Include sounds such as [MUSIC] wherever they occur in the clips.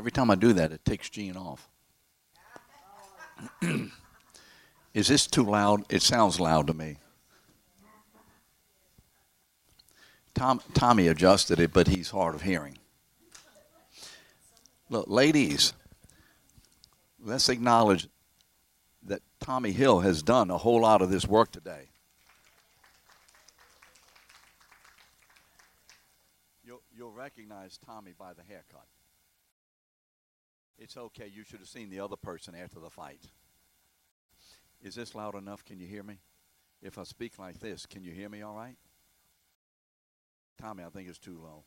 Every time I do that, it takes Gene off. [CLEARS THROAT] Is this too loud? It sounds loud to me. Tom, Tommy adjusted it, but he's hard of hearing. Look, ladies, let's acknowledge that Tommy Hill has done a whole lot of this work today. You'll, you'll recognize Tommy by the haircut. It's okay. You should have seen the other person after the fight. Is this loud enough? Can you hear me? If I speak like this, can you hear me all right? Tommy, I think it's too low.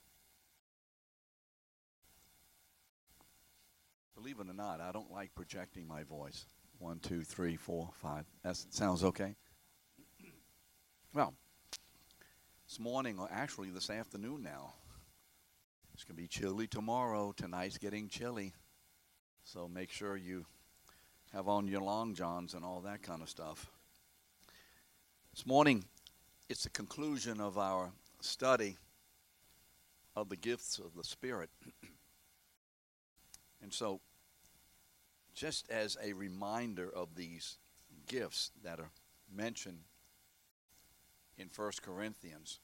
Believe it or not, I don't like projecting my voice. One, two, three, four, five. That sounds okay. Well, this morning, or actually this afternoon now, it's going to be chilly tomorrow. Tonight's getting chilly. So make sure you have on your long johns and all that kind of stuff. This morning, it's the conclusion of our study of the gifts of the Spirit. [CLEARS THROAT] and so, just as a reminder of these gifts that are mentioned in 1 Corinthians,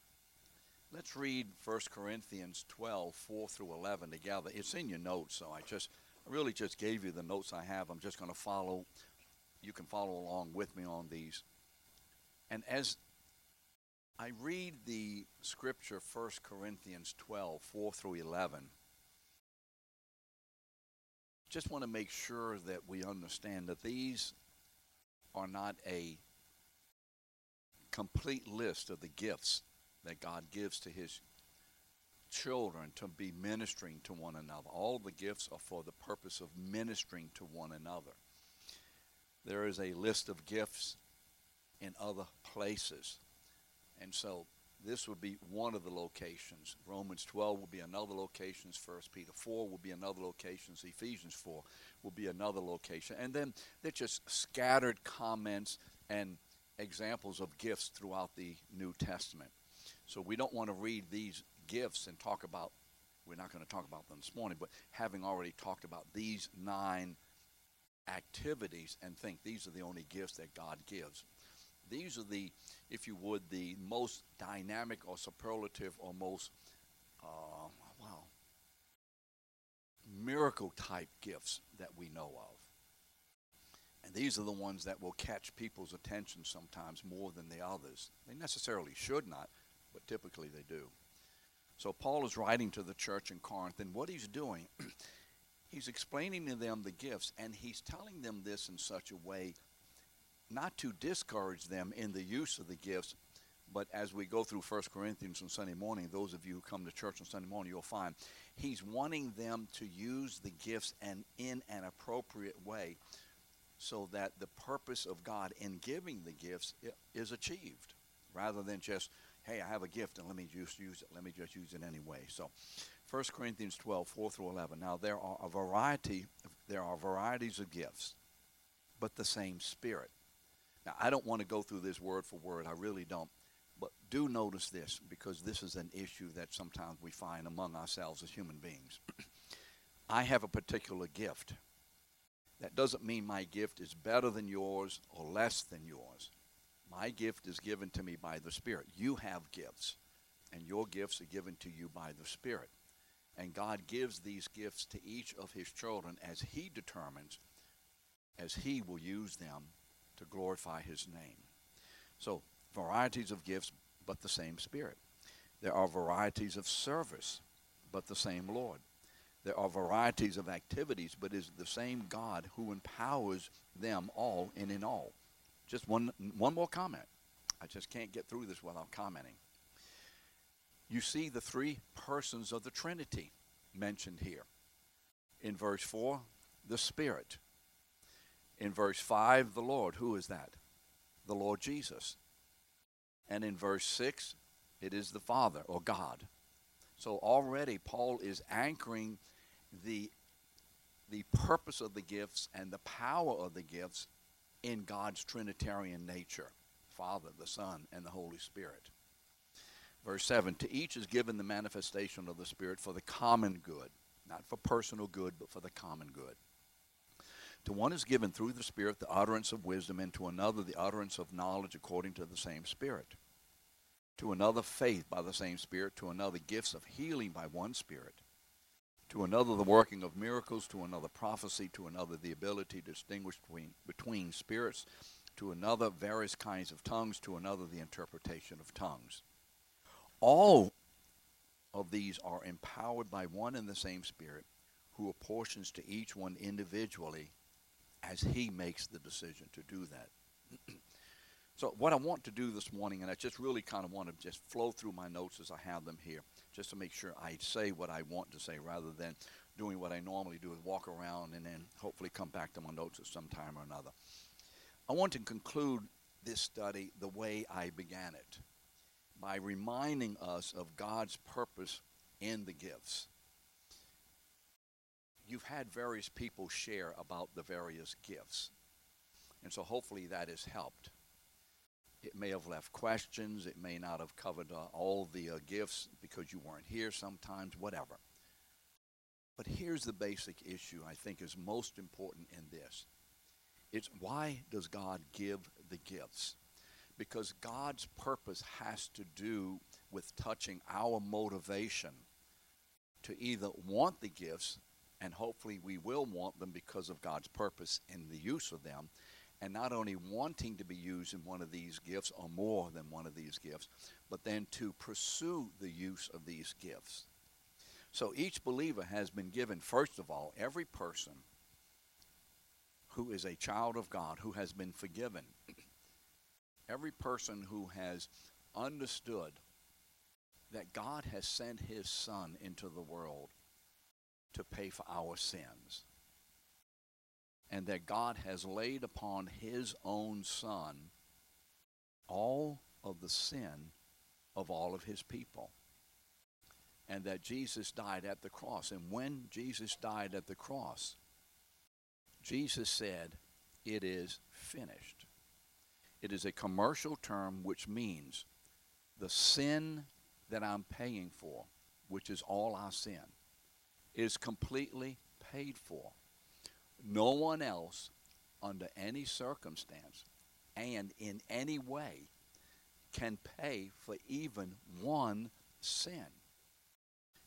let's read 1 Corinthians 12, 4 through 11 together. It's in your notes, so I just I really just gave you the notes I have. I'm just going to follow. You can follow along with me on these. And as I read the scripture, 1 Corinthians 12, 4 through 11, just want to make sure that we understand that these are not a complete list of the gifts that God gives to his children to be ministering to one another. All the gifts are for the purpose of ministering to one another. There is a list of gifts in other places. And so this would be one of the locations. Romans 12 will be another location. 1 Peter 4 will be another location. Ephesians 4 will be another location. And then they're just scattered comments and examples of gifts throughout the New Testament. So we don't want to read these gifts and talk about, we're not going to talk about them this morning, but having already talked about these nine activities and think these are the only gifts that God gives. These are the, if you would, the most dynamic or superlative or most, uh, wow, miracle type gifts that we know of. And these are the ones that will catch people's attention sometimes more than the others. They necessarily should not, but typically they do. So Paul is writing to the church in Corinth, and what he's doing, [CLEARS THROAT] he's explaining to them the gifts, and he's telling them this in such a way not to discourage them in the use of the gifts, but as we go through 1 Corinthians on Sunday morning, those of you who come to church on Sunday morning, you'll find he's wanting them to use the gifts and in an appropriate way so that the purpose of God in giving the gifts is achieved rather than just hey, I have a gift and let me just use it. Let me just use it anyway. So 1 Corinthians 12, 4 through 11. Now there are a variety, there are varieties of gifts, but the same Spirit. Now I don't want to go through this word for word. I really don't. But do notice this because this is an issue that sometimes we find among ourselves as human beings. [CLEARS THROAT] I have a particular gift. That doesn't mean my gift is better than yours or less than yours. My gift is given to me by the Spirit. You have gifts, and your gifts are given to you by the Spirit. And God gives these gifts to each of his children as he determines, as he will use them to glorify his name. So, varieties of gifts, but the same Spirit. There are varieties of service, but the same Lord. There are varieties of activities, but is the same God who empowers them all and in all. Just one, one more comment. I just can't get through this without commenting. You see the three persons of the Trinity mentioned here. In verse 4, the Spirit. In verse 5, the Lord. Who is that? The Lord Jesus. And in verse 6, it is the Father or God. So already Paul is anchoring the, the purpose of the gifts and the power of the gifts in God's Trinitarian nature Father, the Son, and the Holy Spirit. Verse 7 To each is given the manifestation of the Spirit for the common good. not for personal good, but for the common good. To one is given through the Spirit the utterance of wisdom, and to another the utterance of knowledge according to the same Spirit. To another faith by the same Spirit, to another gifts of healing by one Spirit, to another the working of miracles, to another prophecy, to another the ability to distinguish between, between spirits, to another various kinds of tongues, to another the interpretation of tongues. All of these are empowered by one and the same Spirit, who apportions to each one individually as he makes the decision to do that. [CLEARS THROAT] so, what I want to do this morning, and I just really kind of want to just flow through my notes as I have them here, just to make sure I say what I want to say rather than doing what I normally do is walk around and then hopefully come back to my notes at some time or another. I want to conclude this study the way I began it by reminding us of God's purpose in the gifts. You've had various people share about the various gifts, and so hopefully that has helped. It may have left questions, it may not have covered uh, all the uh, gifts because you weren't here sometimes, whatever. But here's the basic issue I think is most important in this. It's why does God give the gifts? because God's purpose has to do with touching our motivation to either want the gifts, and hopefully we will want them because of God's purpose in the use of them, and not only wanting to be used in one of these gifts or more than one of these gifts, but then to pursue the use of these gifts. So each believer has been given, first of all, every person who is a child of God, who has been forgiven, every person who has understood that God has sent his son into the world to pay for our sins and that God has laid upon his own son all of the sin of all of his people and that Jesus died at the cross and when Jesus died at the cross Jesus said it is finished it is a commercial term which means the sin that I'm paying for, which is all our sin, is completely paid for. No one else, under any circumstance and in any way, can pay for even one sin.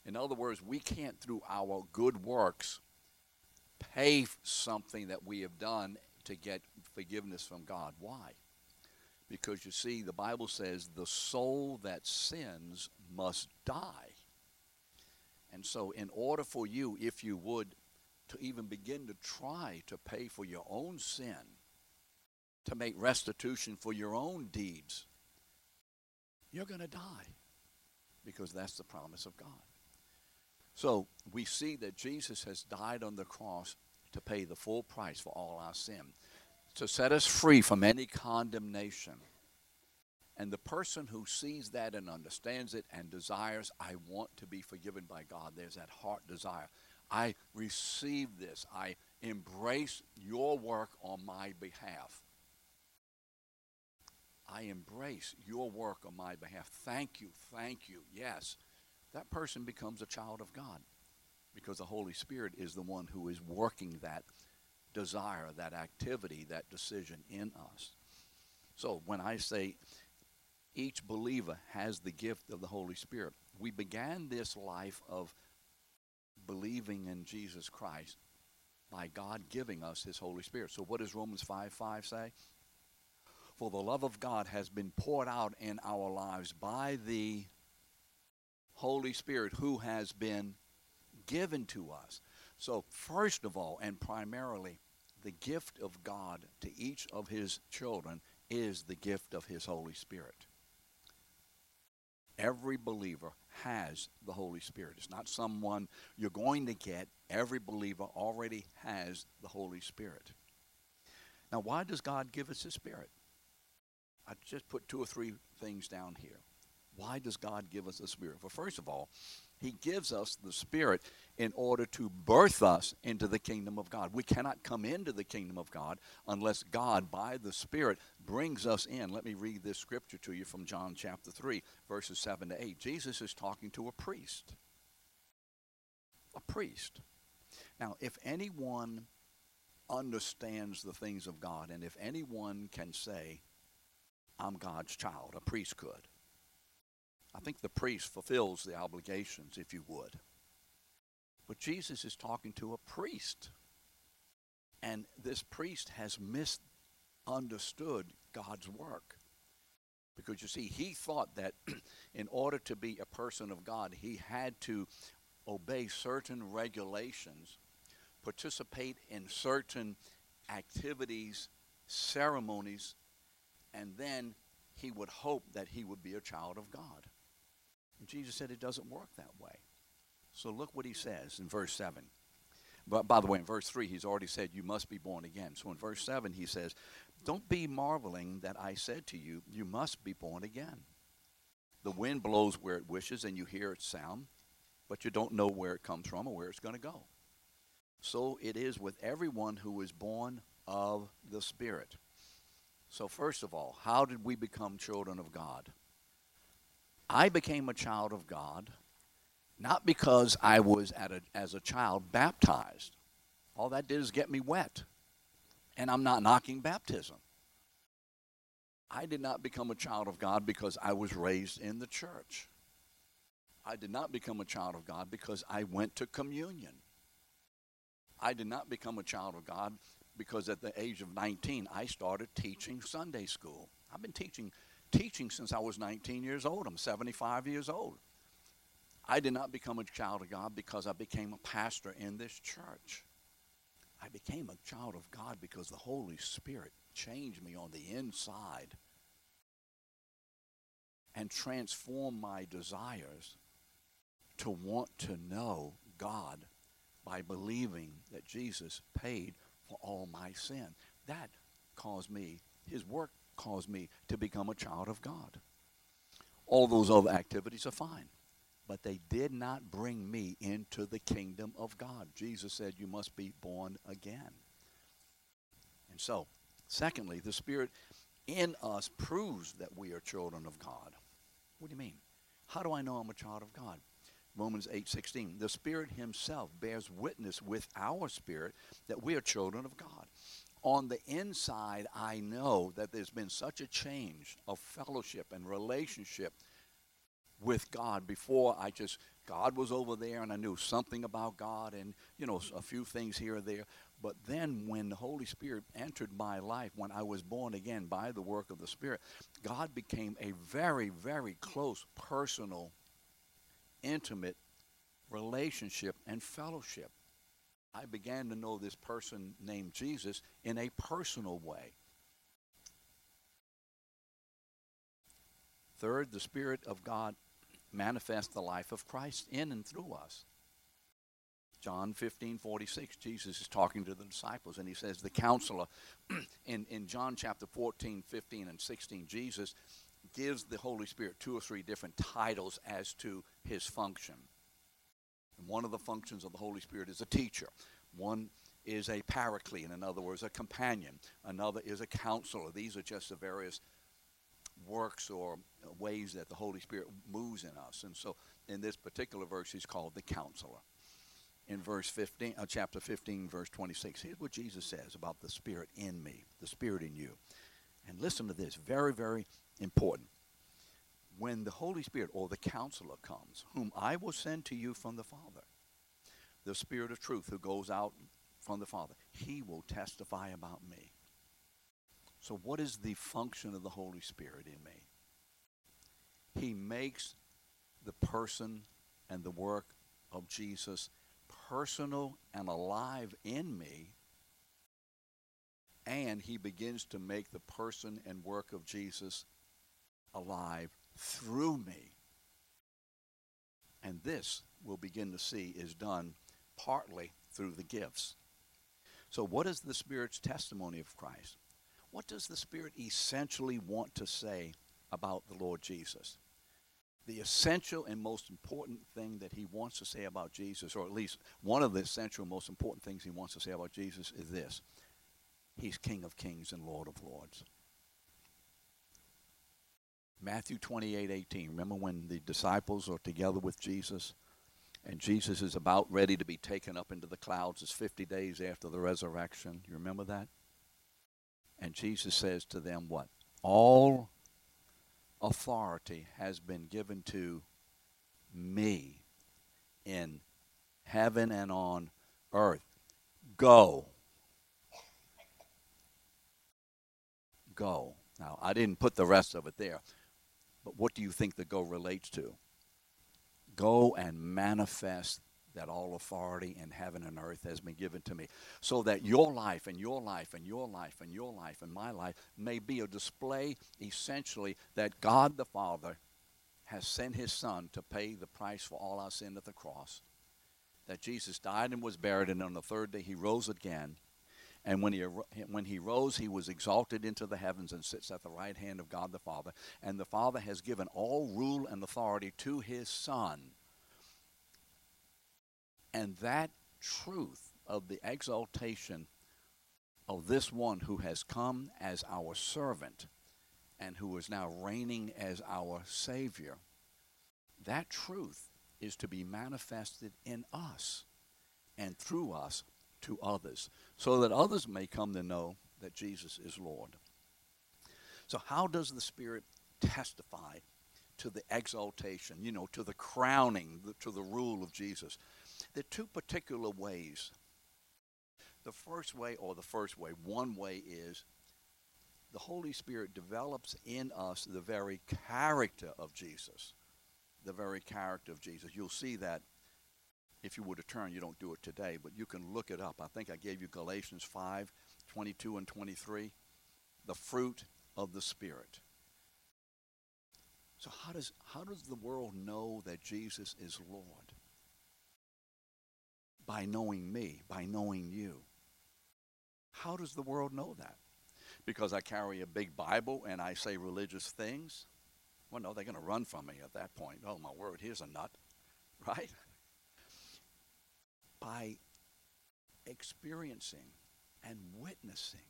In other words, we can't, through our good works, pay something that we have done to get forgiveness from God. Why? Because you see, the Bible says the soul that sins must die. And so, in order for you, if you would, to even begin to try to pay for your own sin, to make restitution for your own deeds, you're going to die because that's the promise of God. So we see that Jesus has died on the cross to pay the full price for all our sin to set us free from any condemnation. And the person who sees that and understands it and desires, I want to be forgiven by God, there's that heart desire. I receive this. I embrace your work on my behalf. I embrace your work on my behalf. Thank you, thank you. Yes, that person becomes a child of God because the Holy Spirit is the one who is working that desire, that activity, that decision in us. So when I say each believer has the gift of the Holy Spirit, we began this life of believing in Jesus Christ by God giving us his Holy Spirit. So what does Romans 5 5 say? For the love of God has been poured out in our lives by the Holy Spirit who has been given to us. So, first of all, and primarily, the gift of God to each of his children is the gift of his Holy Spirit. Every believer has the Holy Spirit. It's not someone you're going to get. Every believer already has the Holy Spirit. Now, why does God give us His Spirit? I just put two or three things down here. Why does God give us the Spirit? Well, first of all, He gives us the Spirit in order to birth us into the kingdom of God. We cannot come into the kingdom of God unless God, by the Spirit, brings us in. Let me read this scripture to you from John chapter 3, verses 7 to 8. Jesus is talking to a priest. a priest. Now, if anyone understands the things of God, and if anyone can say, I'm God's child, a priest could. I think the priest fulfills the obligations, if you would. But Jesus is talking to a priest. And this priest has misunderstood God's work. Because you see, he thought that [CLEARS THROAT] in order to be a person of God, he had to obey certain regulations, participate in certain activities, ceremonies, and then he would hope that he would be a child of God. And Jesus said it doesn't work that way. So look what he says in verse 7. But by the way, in verse 3, he's already said, You must be born again. So in verse 7, he says, Don't be marveling that I said to you, You must be born again. The wind blows where it wishes, and you hear its sound, but you don't know where it comes from or where it's going to go. So it is with everyone who is born of the Spirit. So, first of all, how did we become children of God? I became a child of God not because I was, at a, as a child, baptized. All that did is get me wet. And I'm not knocking baptism. I did not become a child of God because I was raised in the church. I did not become a child of God because I went to communion. I did not become a child of God because at the age of 19 I started teaching Sunday school. I've been teaching teaching since I was 19 years old. I'm 75 years old. I did not become a child of God because I became a pastor in this church. I became a child of God because the Holy Spirit changed me on the inside and transformed my desires to want to know God by believing that Jesus paid for all my sin. That caused me, his work caused me to become a child of God. All those other activities are fine but they did not bring me into the kingdom of God. Jesus said, You must be born again. And so, secondly, the Spirit in us proves that we are children of God. What do you mean? How do I know I'm a child of God? Romans 8:16. The Spirit himself bears witness with our spirit that we are children of God. On the inside, I know that there's been such a change of fellowship and relationship with God. Before I just God was over there and I knew something about God and you know a few things here or there. But then when the Holy Spirit entered my life when I was born again by the work of the Spirit God became a very very close personal intimate relationship and fellowship I began to know this person named Jesus in a personal way Third, the Spirit of God manifests the life of Christ in and through us. John 15, 46, Jesus is talking to the disciples and he says, The counselor, [CLEARS THROAT] in, in John chapter 14, 15, and 16, Jesus gives the Holy Spirit two or three different titles as to his function. One of the functions of the Holy Spirit is a teacher. One is a paraclete, in other words, a companion. Another is a counselor. These are just the various works or ways that the Holy Spirit moves in us. And so in this particular verse, he's called the counselor. In verse 15, uh, chapter 15, verse 26, here's what Jesus says about the Spirit in me, the Spirit in you. And listen to this, very, very important. When the Holy Spirit or the counselor comes, whom I will send to you from the Father, the Spirit of truth who goes out from the Father, he will testify about me. So, what is the function of the Holy Spirit in me? He makes the person and the work of Jesus personal and alive in me, and he begins to make the person and work of Jesus alive through me. And this we'll begin to see is done partly through the gifts. So, what is the Spirit's testimony of Christ? What does the Spirit essentially want to say about the Lord Jesus? The essential and most important thing that he wants to say about Jesus, or at least one of the essential most important things he wants to say about Jesus, is this He's King of Kings and Lord of Lords. Matthew 28 18. Remember when the disciples are together with Jesus And Jesus is about ready to be taken up into the clouds. It's 50 days after the resurrection. You remember that? And Jesus says to them, What? All authority has been given to me in heaven and on earth. Go. Go. Now, I didn't put the rest of it there, but what do you think the go relates to? Go and manifest that all authority in heaven and earth has been given to me. So that your life and your life and your life and your life and my life may be a display, essentially, that God the Father has sent his Son to pay the price for all our sin at the cross. That Jesus died and was buried, and on the third day he rose again. And when he, when he rose, he was exalted into the heavens and sits at the right hand of God the Father. And the Father has given all rule and authority to his Son. And that truth of the exaltation of this one who has come as our servant and who is now reigning as our Savior, that truth is to be manifested in us and through us to others, so that others may come to know that Jesus is Lord. So, how does the Spirit testify to the exaltation, you know, to the crowning, to the rule of Jesus? There are two particular ways. The first way, or the first way, one way is the Holy Spirit develops in us the very character of Jesus. The very character of Jesus. You'll see that if you were to turn, you don't do it today, but you can look it up. I think I gave you Galatians 5 22 and 23. The fruit of the Spirit. So, how does, how does the world know that Jesus is Lord? By knowing me, by knowing you. How does the world know that? Because I carry a big Bible and I say religious things? Well, no, they're going to run from me at that point. Oh, my word, here's a nut, [LAUGHS] right? By experiencing and witnessing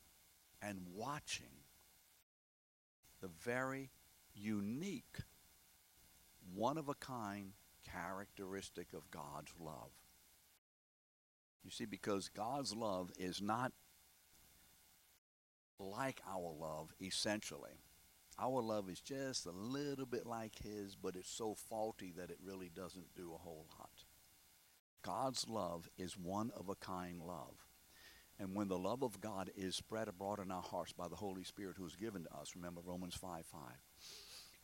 and watching the very unique, one of a kind characteristic of God's love. You see, because God's love is not like our love essentially. Our love is just a little bit like His, but it's so faulty that it really doesn't do a whole lot. God's love is one of a kind love. And when the love of God is spread abroad in our hearts by the Holy Spirit who is given to us, remember Romans 5 5.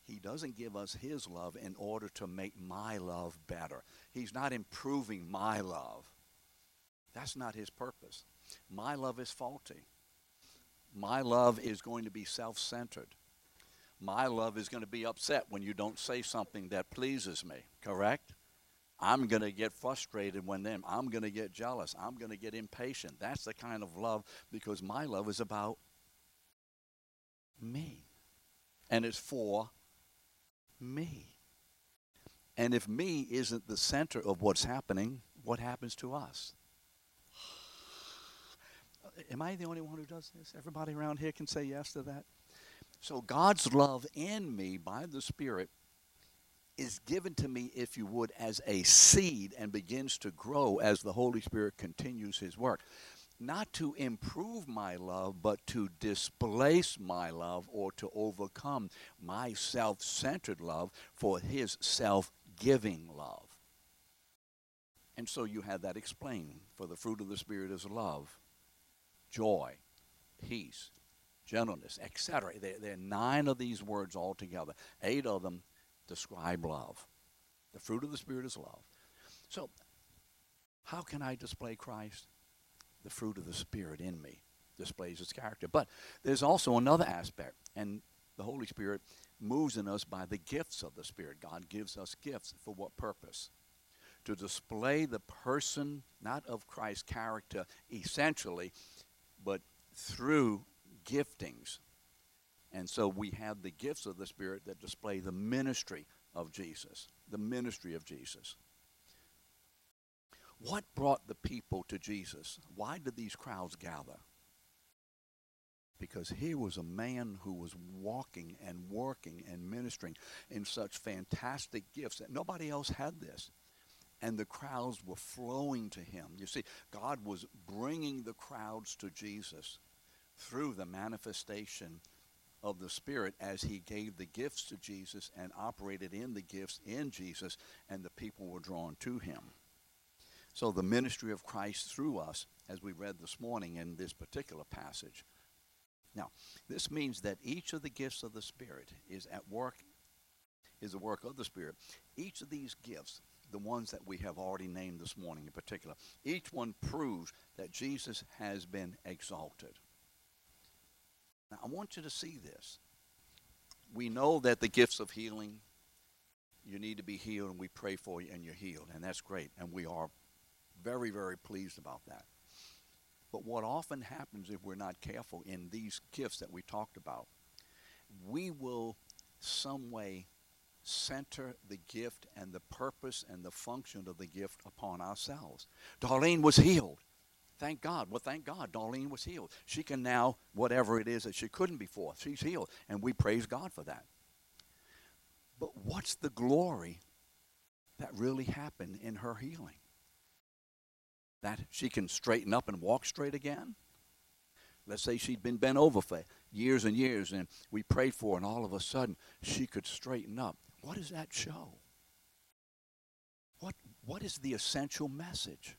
He doesn't give us his love in order to make my love better. He's not improving my love. That's not his purpose. My love is faulty. My love is going to be self centered. My love is going to be upset when you don't say something that pleases me, correct? I'm going to get frustrated when them. I'm going to get jealous. I'm going to get impatient. That's the kind of love because my love is about me. And it's for me. And if me isn't the center of what's happening, what happens to us? [SIGHS] Am I the only one who does this? Everybody around here can say yes to that? So God's love in me by the Spirit is given to me, if you would, as a seed and begins to grow as the Holy Spirit continues his work. Not to improve my love, but to displace my love or to overcome my self centered love for his self giving love. And so you have that explained. For the fruit of the Spirit is love, joy, peace, gentleness, etc. There, there, are nine of these words altogether. Eight of them describe love. The fruit of the Spirit is love. So, how can I display Christ? The fruit of the Spirit in me displays its character. But there's also another aspect, and the Holy Spirit moves in us by the gifts of the Spirit. God gives us gifts for what purpose? To display the person, not of Christ's character essentially, but through giftings and so we have the gifts of the Spirit that display the ministry of Jesus, the ministry of Jesus. What brought the people to Jesus? Why did these crowds gather? Because here was a man who was walking and working and ministering in such fantastic gifts that nobody else had this. and the crowds were flowing to him. You see, God was bringing the crowds to Jesus through the manifestation of the Spirit as he gave the gifts to Jesus and operated in the gifts in Jesus, and the people were drawn to him. So the ministry of Christ through us, as we read this morning in this particular passage. Now, this means that each of the gifts of the Spirit is at work, is the work of the Spirit. Each of these gifts, the ones that we have already named this morning in particular, each one proves that Jesus has been exalted. Now, I want you to see this. We know that the gifts of healing, you need to be healed, and we pray for you, and you're healed, and that's great, and we are very, very pleased about that. But what often happens if we're not careful in these gifts that we talked about, we will some way center the gift and the purpose and the function of the gift upon ourselves. Darlene was healed. Thank God. Well, thank God Darlene was healed. She can now, whatever it is that she couldn't before, she's healed. And we praise God for that. But what's the glory that really happened in her healing? That she can straighten up and walk straight again? Let's say she'd been bent over for years and years, and we prayed for her, and all of a sudden she could straighten up. What does that show? What, what is the essential message?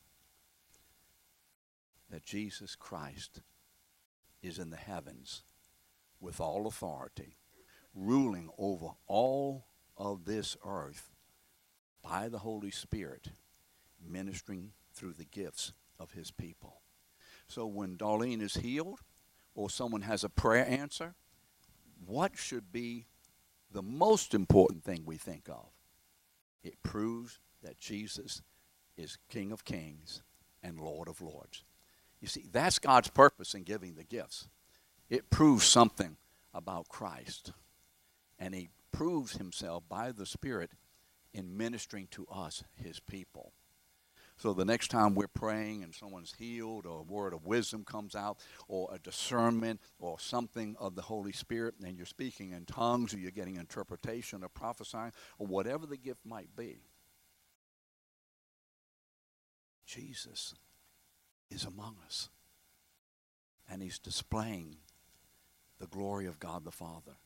That Jesus Christ is in the heavens with all authority, ruling over all of this earth by the Holy Spirit, ministering through the gifts of his people. So when Darlene is healed or someone has a prayer answer, what should be the most important thing we think of? It proves that Jesus is King of Kings and Lord of Lords. You see, that's God's purpose in giving the gifts. It proves something about Christ. And he proves himself by the Spirit in ministering to us, his people. So the next time we're praying and someone's healed, or a word of wisdom comes out, or a discernment, or something of the Holy Spirit, and you're speaking in tongues, or you're getting interpretation, or prophesying, or whatever the gift might be, Jesus is among us. And he's displaying the glory of God the Father.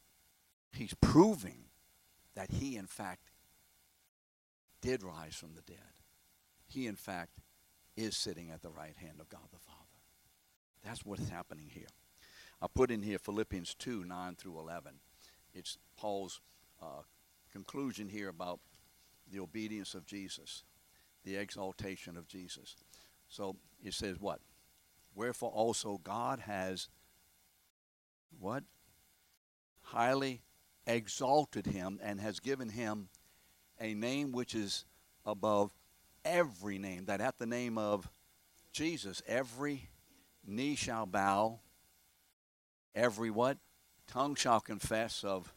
He's proving that he, in fact, did rise from the dead. He, in fact, is sitting at the right hand of God the Father. That's what's happening here. I put in here Philippians 2 9 through 11. It's Paul's uh, conclusion here about the obedience of Jesus, the exaltation of Jesus. So it says what? Wherefore also God has what? Highly exalted him and has given him a name which is above every name. That at the name of Jesus, every knee shall bow, every what? Tongue shall confess of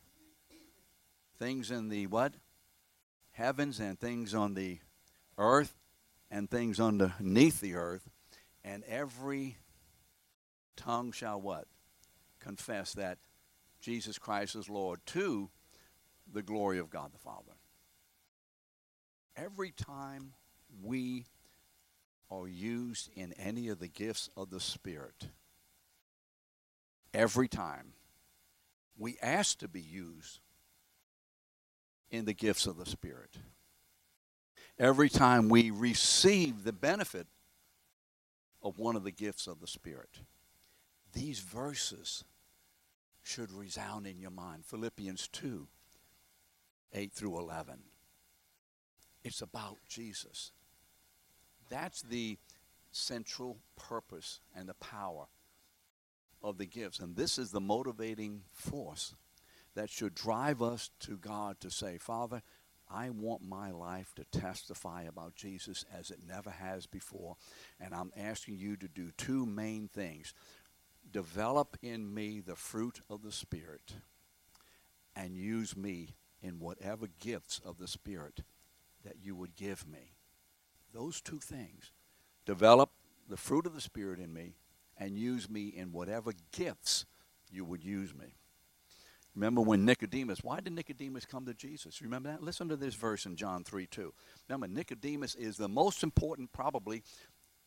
things in the what? Heavens and things on the earth and things underneath the earth, and every tongue shall what? Confess that Jesus Christ is Lord to the glory of God the Father. Every time we are used in any of the gifts of the Spirit, every time we ask to be used in the gifts of the Spirit every time we receive the benefit of one of the gifts of the Spirit. These verses should resound in your mind. Philippians 2 8 through 11. It's about Jesus. That's the central purpose and the power of the gifts. And this is the motivating force that should drive us to God to say, Father, I want my life to testify about Jesus as it never has before. And I'm asking you to do two main things develop in me the fruit of the Spirit and use me in whatever gifts of the Spirit that you would give me. Those two things. Develop the fruit of the Spirit in me and use me in whatever gifts you would use me. Remember when Nicodemus, why did Nicodemus come to Jesus? Remember that? Listen to this verse in John 3 2. Remember, Nicodemus is the most important, probably,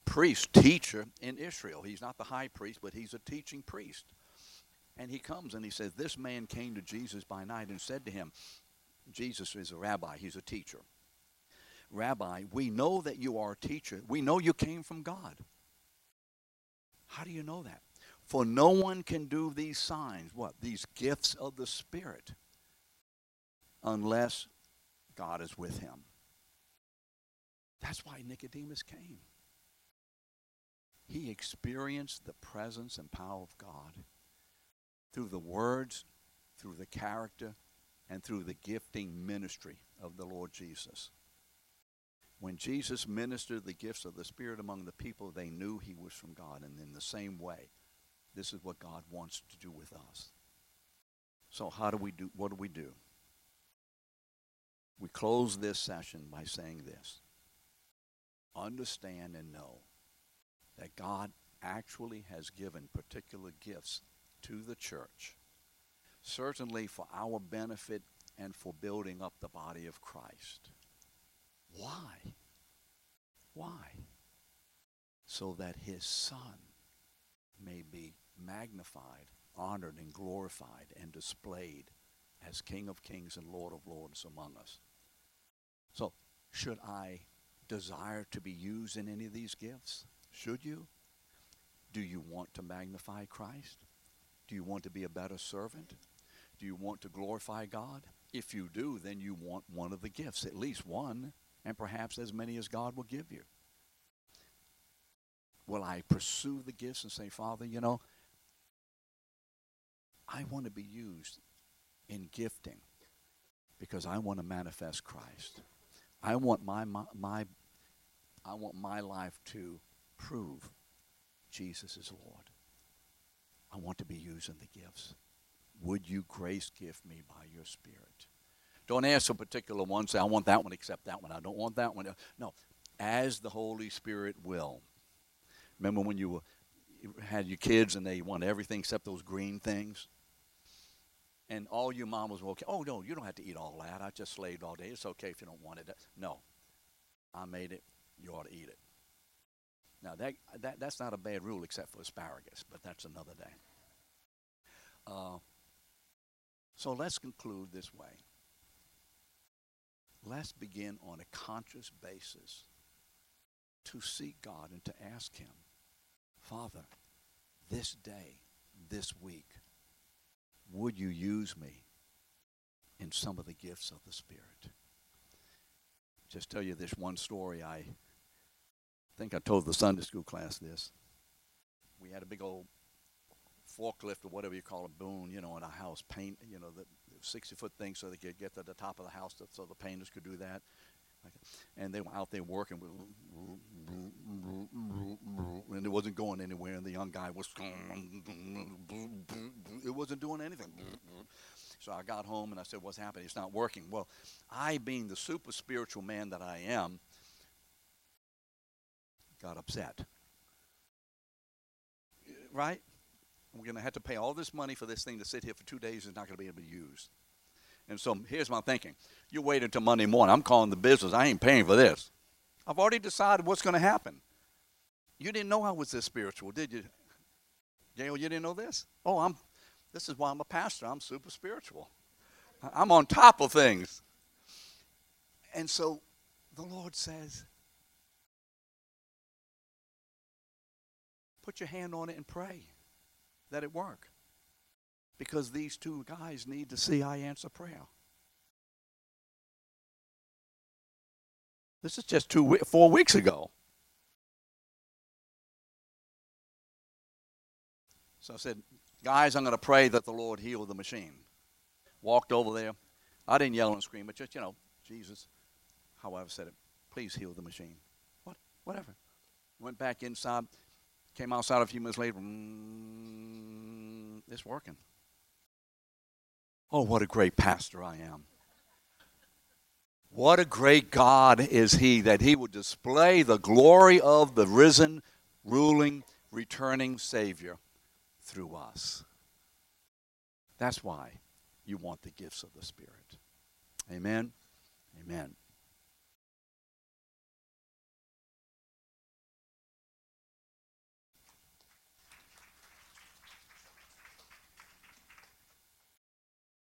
priest, teacher in Israel. He's not the high priest, but he's a teaching priest. And he comes and he says, This man came to Jesus by night and said to him, Jesus is a rabbi, he's a teacher. Rabbi, we know that you are a teacher. We know you came from God. How do you know that? For no one can do these signs, what? These gifts of the Spirit, unless God is with him. That's why Nicodemus came. He experienced the presence and power of God through the words, through the character, and through the gifting ministry of the Lord Jesus. When Jesus ministered the gifts of the Spirit among the people, they knew he was from God. And in the same way, this is what God wants to do with us. So how do we do what do we do? We close this session by saying this. Understand and know that God actually has given particular gifts to the church, certainly for our benefit and for building up the body of Christ. Why? Why? So that his son may be magnified, honored, and glorified and displayed as King of Kings and Lord of Lords among us. So, should I desire to be used in any of these gifts? Should you? Do you want to magnify Christ? Do you want to be a better servant? Do you want to glorify God? If you do, then you want one of the gifts, at least one, and perhaps as many as God will give you. Will I pursue the gifts and say, Father, you know, I want to be used in gifting because I want to manifest Christ. I want my, my, my I want my life to prove Jesus is Lord. I want to be using the gifts. Would you grace gift me by your Spirit? Don't ask a particular one, say, I want that one, accept that one. I don't want that one. No, as the Holy Spirit will. Remember when you, were, you had your kids and they want everything except those green things? And all you mamas were okay. Oh, no, you don't have to eat all that. I just slaved all day. It's okay if you don't want it. No. I made it. You ought to eat it. Now, that, that, that's not a bad rule except for asparagus, but that's another day. Uh, so let's conclude this way. Let's begin on a conscious basis to seek God and to ask Him, Father, this day, this week, would you use me in some of the gifts of the Spirit? Just tell you this one story I think I told the Sunday school class this. We had a big old forklift or whatever you call a boom, you know, in our house, paint, you know, the 60 foot thing so they could get to the top of the house so the painters could do that. And they were out there working, and it wasn't going anywhere. And the young guy was, it wasn't doing anything. So I got home and I said, What's happening? It's not working. Well, I, being the super spiritual man that I am, got upset. Right? We're going to have to pay all this money for this thing to sit here for two days. It's not going to be able to be used. And so here's my thinking. You wait until Monday morning. I'm calling the business. I ain't paying for this. I've already decided what's going to happen. You didn't know I was this spiritual, did you? Gail, you didn't know this? Oh, I'm this is why I'm a pastor. I'm super spiritual. I'm on top of things. And so the Lord says, Put your hand on it and pray that it work. Because these two guys need to see I answer prayer. This is just two, four weeks ago. So I said, guys, I'm going to pray that the Lord heal the machine. Walked over there. I didn't yell and scream, but just, you know, Jesus, however said it, please heal the machine. What? Whatever. Went back inside. Came outside a few minutes later. Mm, it's working. Oh, what a great pastor I am. What a great God is He that He would display the glory of the risen, ruling, returning Savior through us. That's why you want the gifts of the Spirit. Amen. Amen.